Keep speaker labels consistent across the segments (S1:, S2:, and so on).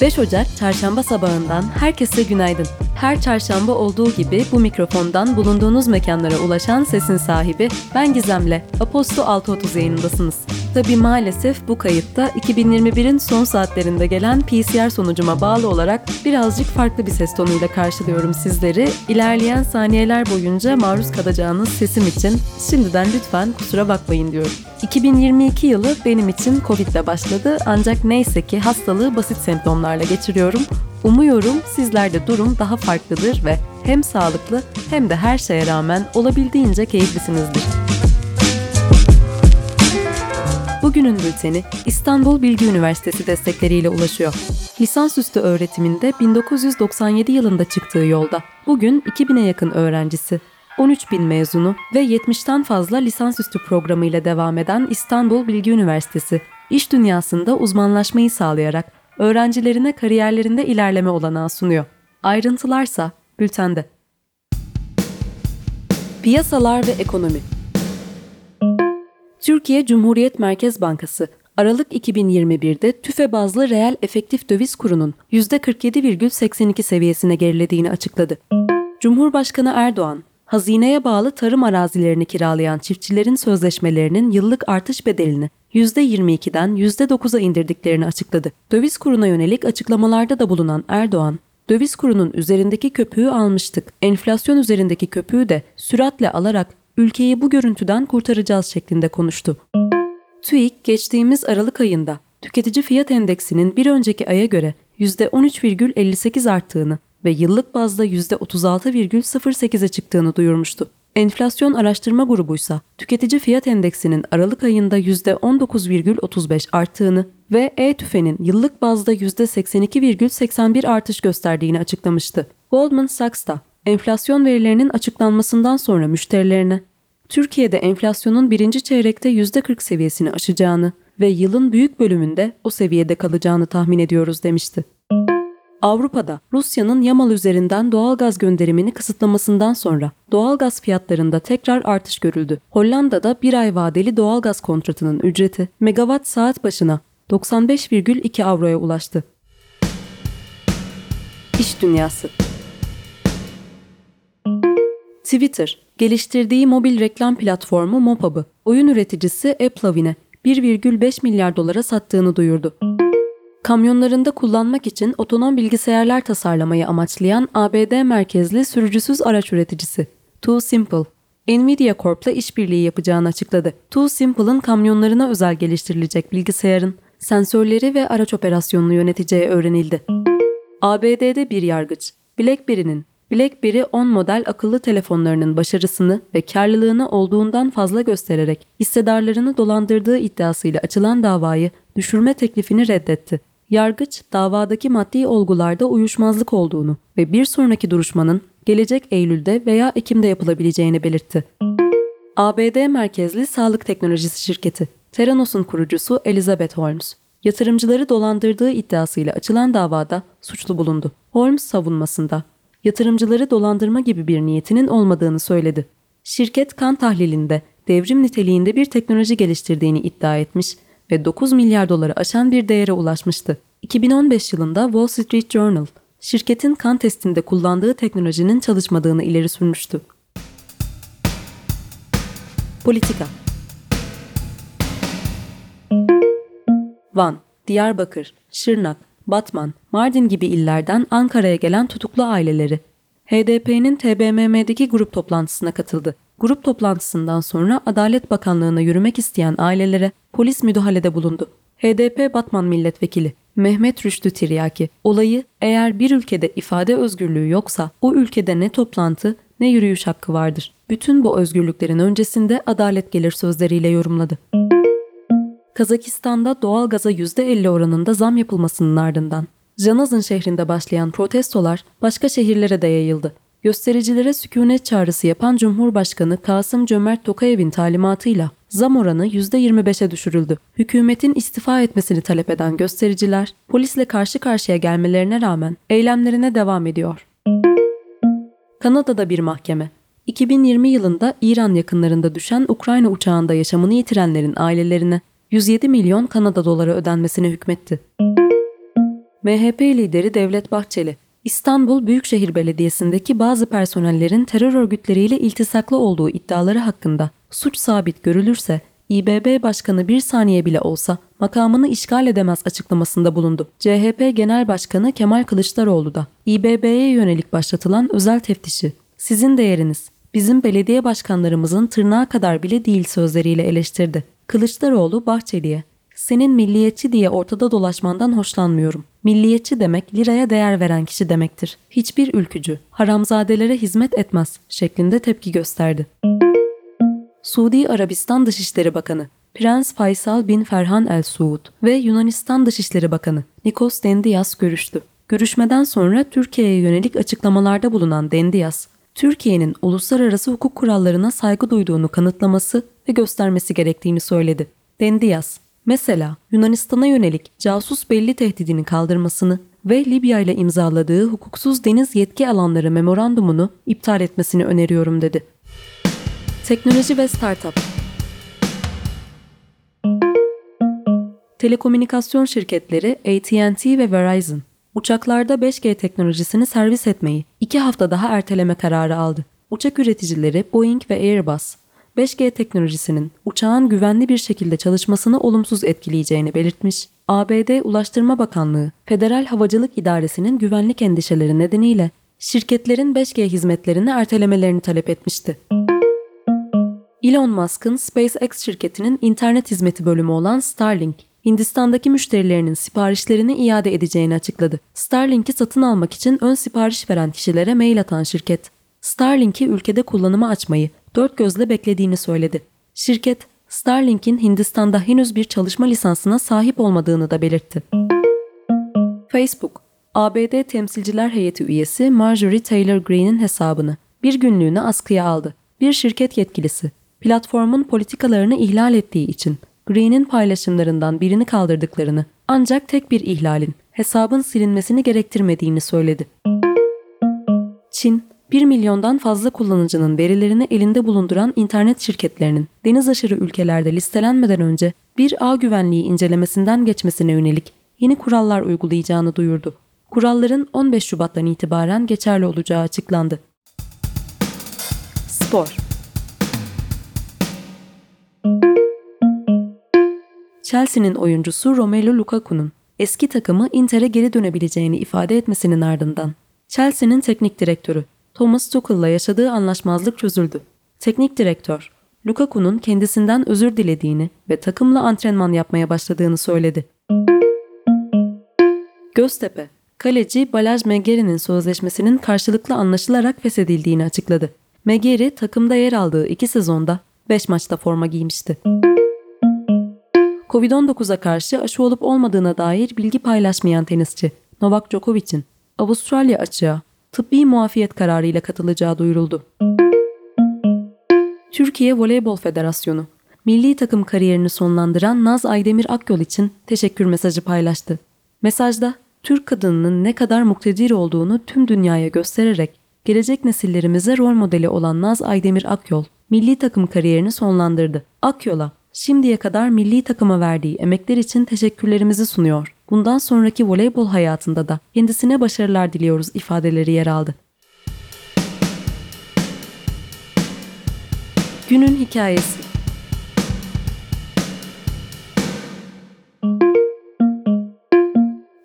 S1: 5 Ocak çarşamba sabahından herkese günaydın. Her çarşamba olduğu gibi bu mikrofondan bulunduğunuz mekanlara ulaşan sesin sahibi ben Gizem'le Aposto 630 yayınındasınız. Tabi maalesef bu kayıtta 2021'in son saatlerinde gelen PCR sonucuma bağlı olarak birazcık farklı bir ses tonuyla karşılıyorum sizleri. İlerleyen saniyeler boyunca maruz kalacağınız sesim için şimdiden lütfen kusura bakmayın diyorum. 2022 yılı benim için Covid ile başladı ancak neyse ki hastalığı basit semptomlarla geçiriyorum. Umuyorum sizlerde durum daha farklıdır ve hem sağlıklı hem de her şeye rağmen olabildiğince keyiflisinizdir. Bugünün bülteni İstanbul Bilgi Üniversitesi destekleriyle ulaşıyor. Lisansüstü öğretiminde 1997 yılında çıktığı yolda bugün 2000'e yakın öğrencisi, 13 bin mezunu ve 70'ten fazla lisansüstü programıyla devam eden İstanbul Bilgi Üniversitesi, iş dünyasında uzmanlaşmayı sağlayarak öğrencilerine kariyerlerinde ilerleme olanağı sunuyor. Ayrıntılarsa bültende. Piyasalar ve ekonomi Türkiye Cumhuriyet Merkez Bankası Aralık 2021'de tüfe bazlı reel efektif döviz kurunun %47,82 seviyesine gerilediğini açıkladı. Cumhurbaşkanı Erdoğan, hazineye bağlı tarım arazilerini kiralayan çiftçilerin sözleşmelerinin yıllık artış bedelini %22'den %9'a indirdiklerini açıkladı. Döviz kuruna yönelik açıklamalarda da bulunan Erdoğan, döviz kurunun üzerindeki köpüğü almıştık. Enflasyon üzerindeki köpüğü de süratle alarak ülkeyi bu görüntüden kurtaracağız şeklinde konuştu. TÜİK geçtiğimiz Aralık ayında tüketici fiyat endeksinin bir önceki aya göre %13,58 arttığını ve yıllık bazda %36,08'e çıktığını duyurmuştu. Enflasyon Araştırma Grubu ise tüketici fiyat endeksinin Aralık ayında %19,35 arttığını ve E-TÜFE'nin yıllık bazda %82,81 artış gösterdiğini açıklamıştı. Goldman Sachs da enflasyon verilerinin açıklanmasından sonra müşterilerine Türkiye'de enflasyonun birinci çeyrekte %40 seviyesini aşacağını ve yılın büyük bölümünde o seviyede kalacağını tahmin ediyoruz demişti. Avrupa'da Rusya'nın Yamal üzerinden doğal gaz gönderimini kısıtlamasından sonra doğal gaz fiyatlarında tekrar artış görüldü. Hollanda'da bir ay vadeli doğal gaz kontratının ücreti megawatt saat başına 95,2 avroya ulaştı. İş Dünyası Twitter, geliştirdiği mobil reklam platformu Mopub'ı oyun üreticisi Applevine'e 1,5 milyar dolara sattığını duyurdu. Kamyonlarında kullanmak için otonom bilgisayarlar tasarlamayı amaçlayan ABD merkezli sürücüsüz araç üreticisi Too Simple, Nvidia Corp'la işbirliği yapacağını açıkladı. Too Simple'ın kamyonlarına özel geliştirilecek bilgisayarın sensörleri ve araç operasyonunu yöneteceği öğrenildi. ABD'de bir yargıç, BlackBerry'nin BlackBerry 10 model akıllı telefonlarının başarısını ve karlılığını olduğundan fazla göstererek hissedarlarını dolandırdığı iddiasıyla açılan davayı düşürme teklifini reddetti. Yargıç davadaki maddi olgularda uyuşmazlık olduğunu ve bir sonraki duruşmanın gelecek Eylül'de veya Ekim'de yapılabileceğini belirtti. ABD merkezli sağlık teknolojisi şirketi Theranos'un kurucusu Elizabeth Holmes, yatırımcıları dolandırdığı iddiasıyla açılan davada suçlu bulundu. Holmes savunmasında yatırımcıları dolandırma gibi bir niyetinin olmadığını söyledi. Şirket kan tahlilinde devrim niteliğinde bir teknoloji geliştirdiğini iddia etmiş ve 9 milyar doları aşan bir değere ulaşmıştı. 2015 yılında Wall Street Journal, şirketin kan testinde kullandığı teknolojinin çalışmadığını ileri sürmüştü. Politika Van, Diyarbakır, Şırnak, Batman, Mardin gibi illerden Ankara'ya gelen tutuklu aileleri HDP'nin TBMM'deki grup toplantısına katıldı. Grup toplantısından sonra Adalet Bakanlığı'na yürümek isteyen ailelere polis müdahalede bulundu. HDP Batman Milletvekili Mehmet Rüştü Tiryaki, olayı eğer bir ülkede ifade özgürlüğü yoksa o ülkede ne toplantı ne yürüyüş hakkı vardır. Bütün bu özgürlüklerin öncesinde adalet gelir sözleriyle yorumladı. Kazakistan'da doğal gaza %50 oranında zam yapılmasının ardından Janazın şehrinde başlayan protestolar başka şehirlere de yayıldı. Göstericilere sükunet çağrısı yapan Cumhurbaşkanı Kasım Cömert Tokayev'in talimatıyla zam oranı %25'e düşürüldü. Hükümetin istifa etmesini talep eden göstericiler polisle karşı karşıya gelmelerine rağmen eylemlerine devam ediyor. Kanada'da bir mahkeme 2020 yılında İran yakınlarında düşen Ukrayna uçağında yaşamını yitirenlerin ailelerine 107 milyon Kanada doları ödenmesine hükmetti. MHP lideri Devlet Bahçeli, İstanbul Büyükşehir Belediyesi'ndeki bazı personellerin terör örgütleriyle iltisaklı olduğu iddiaları hakkında suç sabit görülürse İBB Başkanı bir saniye bile olsa makamını işgal edemez açıklamasında bulundu. CHP Genel Başkanı Kemal Kılıçdaroğlu da İBB'ye yönelik başlatılan özel teftişi sizin değeriniz bizim belediye başkanlarımızın tırnağı kadar bile değil sözleriyle eleştirdi. Kılıçdaroğlu Bahçeli'ye senin milliyetçi diye ortada dolaşmandan hoşlanmıyorum. Milliyetçi demek liraya değer veren kişi demektir. Hiçbir ülkücü haramzadelere hizmet etmez şeklinde tepki gösterdi. Suudi Arabistan Dışişleri Bakanı Prens Faysal bin Ferhan El Suud ve Yunanistan Dışişleri Bakanı Nikos Dendias görüştü. Görüşmeden sonra Türkiye'ye yönelik açıklamalarda bulunan Dendias, Türkiye'nin uluslararası hukuk kurallarına saygı duyduğunu kanıtlaması ve göstermesi gerektiğini söyledi. Dendias, mesela Yunanistan'a yönelik casus belli tehdidini kaldırmasını ve Libya ile imzaladığı hukuksuz deniz yetki alanları memorandumunu iptal etmesini öneriyorum dedi. Teknoloji ve Startup Telekomünikasyon şirketleri AT&T ve Verizon, uçaklarda 5G teknolojisini servis etmeyi iki hafta daha erteleme kararı aldı. Uçak üreticileri Boeing ve Airbus, 5G teknolojisinin uçağın güvenli bir şekilde çalışmasını olumsuz etkileyeceğini belirtmiş. ABD Ulaştırma Bakanlığı, Federal Havacılık İdaresi'nin güvenlik endişeleri nedeniyle şirketlerin 5G hizmetlerini ertelemelerini talep etmişti. Elon Musk'ın SpaceX şirketinin internet hizmeti bölümü olan Starlink, Hindistan'daki müşterilerinin siparişlerini iade edeceğini açıkladı. Starlink'i satın almak için ön sipariş veren kişilere mail atan şirket, Starlink'i ülkede kullanıma açmayı dört gözle beklediğini söyledi. Şirket, Starlink'in Hindistan'da henüz bir çalışma lisansına sahip olmadığını da belirtti. Facebook, ABD Temsilciler Heyeti üyesi Marjorie Taylor Greene'in hesabını bir günlüğüne askıya aldı. Bir şirket yetkilisi, platformun politikalarını ihlal ettiği için Green'in paylaşımlarından birini kaldırdıklarını ancak tek bir ihlalin hesabın silinmesini gerektirmediğini söyledi. Çin, 1 milyondan fazla kullanıcının verilerini elinde bulunduran internet şirketlerinin deniz aşırı ülkelerde listelenmeden önce bir ağ güvenliği incelemesinden geçmesine yönelik yeni kurallar uygulayacağını duyurdu. Kuralların 15 Şubat'tan itibaren geçerli olacağı açıklandı. Spor Chelsea'nin oyuncusu Romelu Lukaku'nun eski takımı Inter'e geri dönebileceğini ifade etmesinin ardından Chelsea'nin teknik direktörü Thomas Tuchel'la yaşadığı anlaşmazlık çözüldü. Teknik direktör, Lukaku'nun kendisinden özür dilediğini ve takımla antrenman yapmaya başladığını söyledi. Göztepe, kaleci Balaj Megeri'nin sözleşmesinin karşılıklı anlaşılarak feshedildiğini açıkladı. Megeri takımda yer aldığı iki sezonda 5 maçta forma giymişti. Covid-19'a karşı aşı olup olmadığına dair bilgi paylaşmayan tenisçi Novak Djokovic'in Avustralya açığa tıbbi muafiyet kararıyla katılacağı duyuruldu. Türkiye Voleybol Federasyonu milli takım kariyerini sonlandıran Naz Aydemir Akyol için teşekkür mesajı paylaştı. Mesajda Türk kadınının ne kadar muktedir olduğunu tüm dünyaya göstererek gelecek nesillerimize rol modeli olan Naz Aydemir Akyol milli takım kariyerini sonlandırdı. Akyol'a şimdiye kadar milli takıma verdiği emekler için teşekkürlerimizi sunuyor. Bundan sonraki voleybol hayatında da kendisine başarılar diliyoruz ifadeleri yer aldı. Günün hikayesi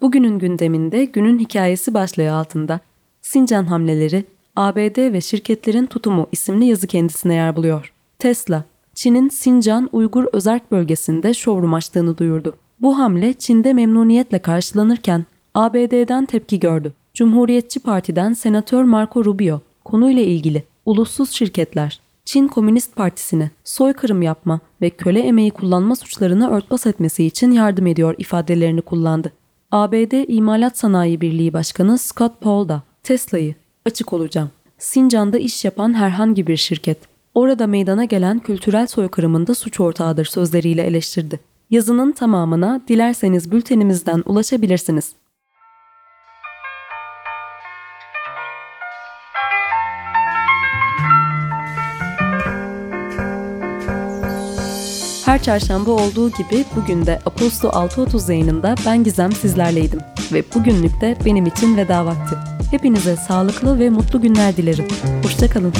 S1: Bugünün gündeminde günün hikayesi başlığı altında Sincan hamleleri, ABD ve şirketlerin tutumu isimli yazı kendisine yer buluyor. Tesla, Çin'in Sincan Uygur Özerk bölgesinde showroom açtığını duyurdu. Bu hamle Çin'de memnuniyetle karşılanırken ABD'den tepki gördü. Cumhuriyetçi Parti'den Senatör Marco Rubio konuyla ilgili ulussuz şirketler Çin Komünist Partisi'ne soykırım yapma ve köle emeği kullanma suçlarını örtbas etmesi için yardım ediyor ifadelerini kullandı. ABD İmalat Sanayi Birliği Başkanı Scott Paul da Tesla'yı açık olacağım. Sincan'da iş yapan herhangi bir şirket orada meydana gelen kültürel soykırımında suç ortağıdır sözleriyle eleştirdi. Yazının tamamına dilerseniz bültenimizden ulaşabilirsiniz. Her çarşamba olduğu gibi bugün de Aposto 6.30 yayınında ben Gizem sizlerleydim. Ve bugünlük de benim için veda vakti. Hepinize sağlıklı ve mutlu günler dilerim. Hoşçakalın.